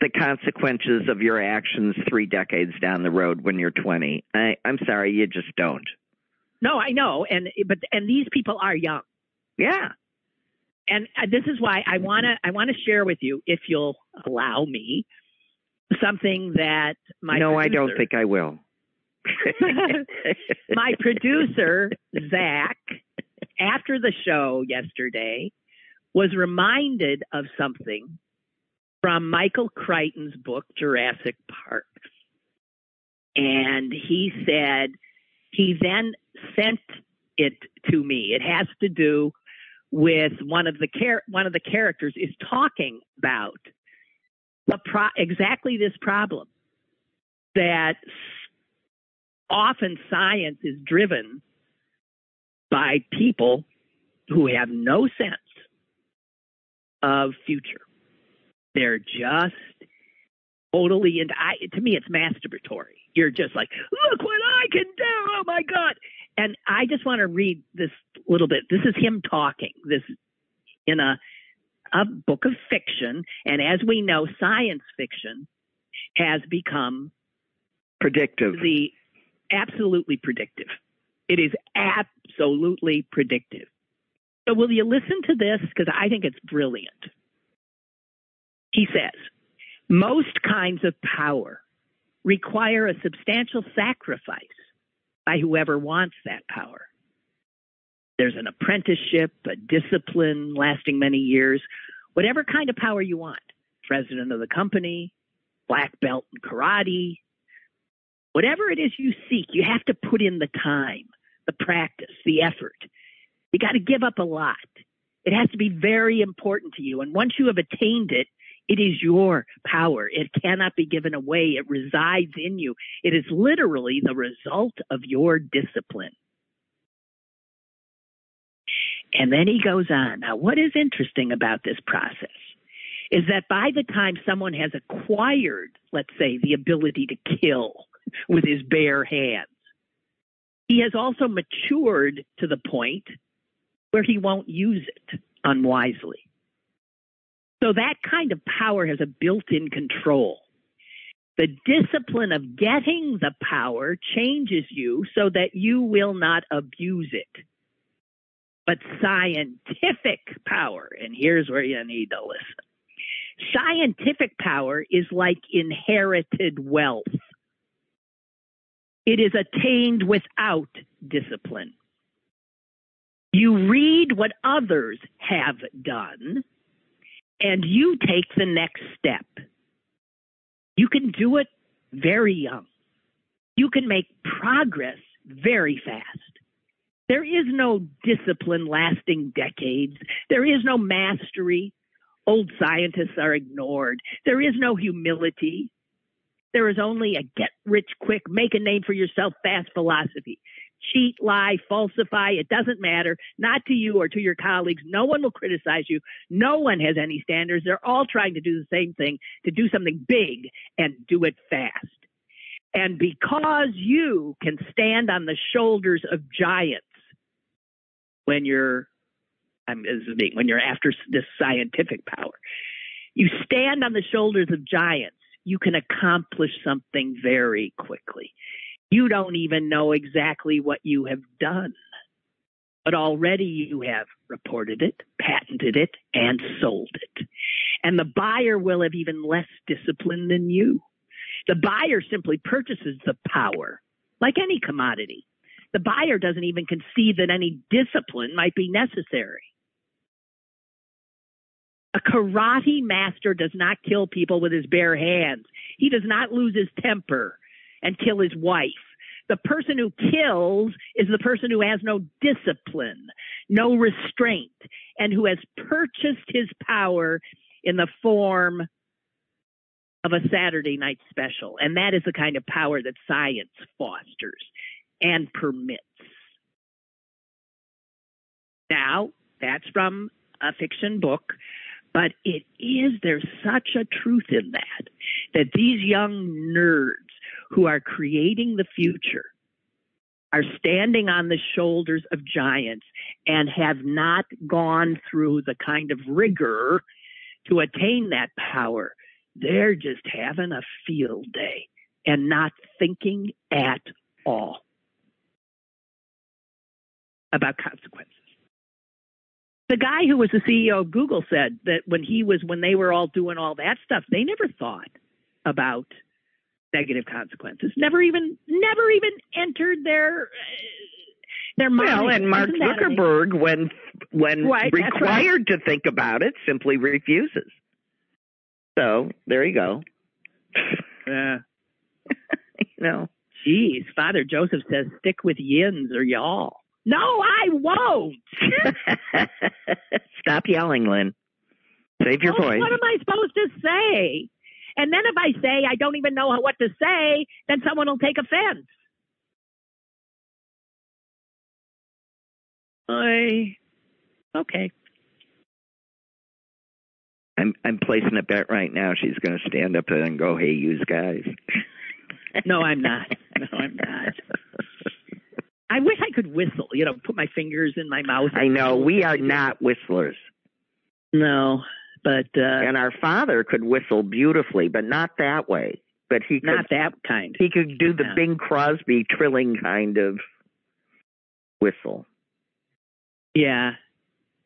the consequences of your actions three decades down the road when you're 20. I, I'm sorry, you just don't.
No, I know, and but and these people are young.
Yeah.
And uh, this is why I want to I want to share with you if you'll allow me something that my
No,
producer,
I don't think I will.
my producer Zach after the show yesterday was reminded of something from Michael Crichton's book Jurassic Park. And he said he then sent it to me. It has to do with one of the char- one of the characters is talking about the pro- exactly this problem that often science is driven by people who have no sense of future. They're just totally and I to me it's masturbatory. You're just like, look what I can do. Oh my God. And I just want to read this little bit. This is him talking. This in a a book of fiction, and as we know, science fiction has become
predictive.
The absolutely predictive. It is absolutely predictive. So, will you listen to this? Because I think it's brilliant. He says, most kinds of power require a substantial sacrifice by whoever wants that power. There's an apprenticeship, a discipline lasting many years, whatever kind of power you want. President of the company, black belt in karate, whatever it is you seek, you have to put in the time, the practice, the effort. You got to give up a lot. It has to be very important to you. And once you have attained it, it is your power. It cannot be given away. It resides in you. It is literally the result of your discipline. And then he goes on. Now, what is interesting about this process is that by the time someone has acquired, let's say, the ability to kill with his bare hands, he has also matured to the point where he won't use it unwisely. So that kind of power has a built in control. The discipline of getting the power changes you so that you will not abuse it. But scientific power, and here's where you need to listen. Scientific power is like inherited wealth. It is attained without discipline. You read what others have done and you take the next step. You can do it very young. You can make progress very fast. There is no discipline lasting decades. There is no mastery. Old scientists are ignored. There is no humility. There is only a get rich quick, make a name for yourself fast philosophy cheat, lie, falsify. It doesn't matter. Not to you or to your colleagues. No one will criticize you. No one has any standards. They're all trying to do the same thing, to do something big and do it fast. And because you can stand on the shoulders of giants when you're, I'm when you're after this scientific power, you stand on the shoulders of giants. You can accomplish something very quickly. You don't even know exactly what you have done. But already you have reported it, patented it, and sold it. And the buyer will have even less discipline than you. The buyer simply purchases the power, like any commodity. The buyer doesn't even conceive that any discipline might be necessary. A karate master does not kill people with his bare hands. He does not lose his temper and kill his wife. The person who kills is the person who has no discipline, no restraint, and who has purchased his power in the form of a Saturday night special. And that is the kind of power that science fosters and permits. Now, that's from a fiction book, but it is, there's such a truth in that, that these young nerds who are creating the future are standing on the shoulders of giants and have not gone through the kind of rigor to attain that power. They're just having a field day and not thinking at all about consequences. The guy who was the CEO of Google said that when he was when they were all doing all that stuff, they never thought about negative consequences. Never even, never even entered their their mind.
Well, and Mark Zuckerberg, when when
right,
required
right.
to think about it, simply refuses. So there you go.
Yeah. Uh.
you know.
Geez, Father Joseph says, stick with yins or y'all. No, I won't.
Stop yelling, Lynn. Save your
well,
voice.
What am I supposed to say? And then if I say I don't even know what to say, then someone will take offense. I okay.
I'm I'm placing a bet right now. She's going to stand up and go, "Hey, use guys."
no, I'm not. No, I'm not. I wish I could whistle. You know, put my fingers in my mouth.
I know we are not whistlers.
No, but uh,
and our father could whistle beautifully, but not that way. But he could,
not that kind.
He could do the. Bing Crosby trilling kind of whistle.
Yeah.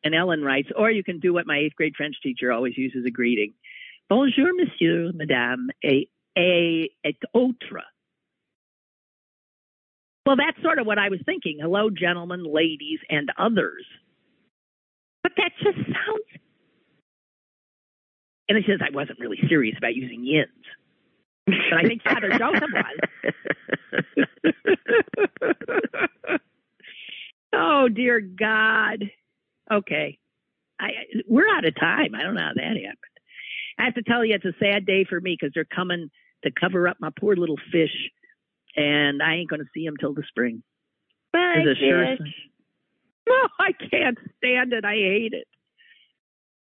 And Ellen writes, or you can do what my eighth grade French teacher always uses a greeting. Bonjour, monsieur, madame, et, et, et autres. Well, that's sort of what I was thinking. Hello, gentlemen, ladies, and others. But that just sounds. And he says, I wasn't really serious about using yins. But I think Father Joseph was. oh, dear God. Okay. I, we're out of time. I don't know how that happened. I have to tell you, it's a sad day for me because they're coming to cover up my poor little fish, and I ain't going to see them till the spring.
Bye,
a sure. No, oh, I can't stand it. I hate it.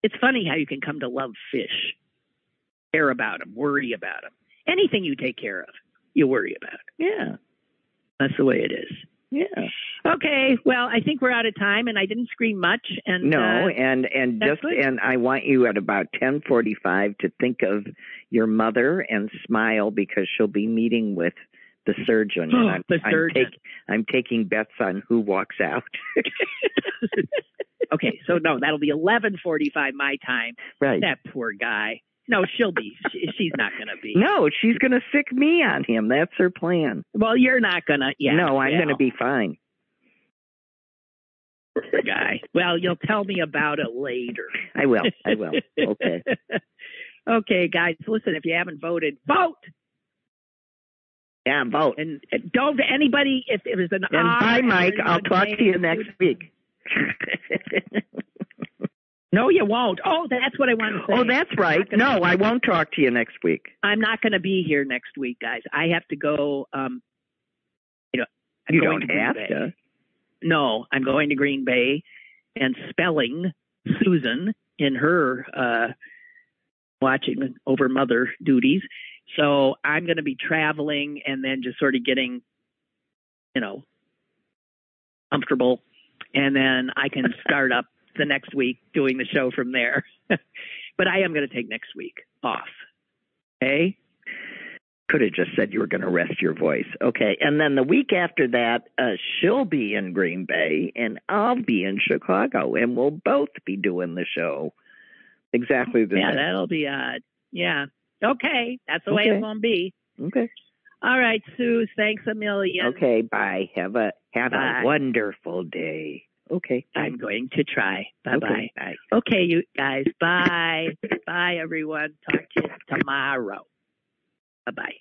It's funny how you can come to love fish, care about them, worry about them. Anything you take care of, you worry about.
Yeah.
That's the way it is.
Yeah.
Okay, well, I think we're out of time, and I didn't scream much. And
No,
uh,
and and just
good.
and I want you at about ten forty five to think of your mother and smile because she'll be meeting with the surgeon. and I'm,
The
I'm,
surgeon.
take- I'm taking bets on who walks out.
okay, so no, that'll be eleven forty-five my time.
right.
That poor guy. No, she'll be. She, she's not going to be.
No, she's going to sic me on him. That's her plan.
Well, you're not going to. Yeah.
no, I'm to be fine.
poor guy. Well, you'll tell me about it later.
I will. I will. Okay.
okay, guys. Listen, if you haven't voted, vote.
Yeah, vote.
And and don't anybody. If it was an
And
eye
bye, Mike. I'll talk to you next week.
No, you won't. Oh, that's what I want to say.
oh, that's right. No, I won't talk to you next week.
I'm not going to be here next week, guys. I have to go. Um, you know, I'm
You
going
don't
to
have
Bay.
to.
No, I'm going to Green Bay and spelling Susan in her uh, watching over mother duties. So I'm going to be traveling and then just sort of getting, you know, comfortable, and then I can start up the next week doing the show from there. but I am going to take next week off. Okay.
Could have just said you were going to rest your voice. Okay. And then the week after that, uh, she'll be in Green Bay and I'll be in Chicago and we'll both be doing the show exactly the
Yeah,
same.
that'll be odd. Yeah. Okay. That's the way it's going to be.
Okay.
All right, Sue. Thanks a million.
Okay. Bye. Have a have
Bye.
a wonderful day. Okay. Bye.
I'm going to try. Bye bye.
Okay, bye.
Okay, you guys. Bye. bye, everyone. Talk to you tomorrow. Bye bye.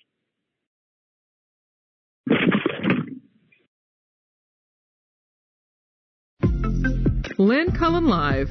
Lynn Cullen Live,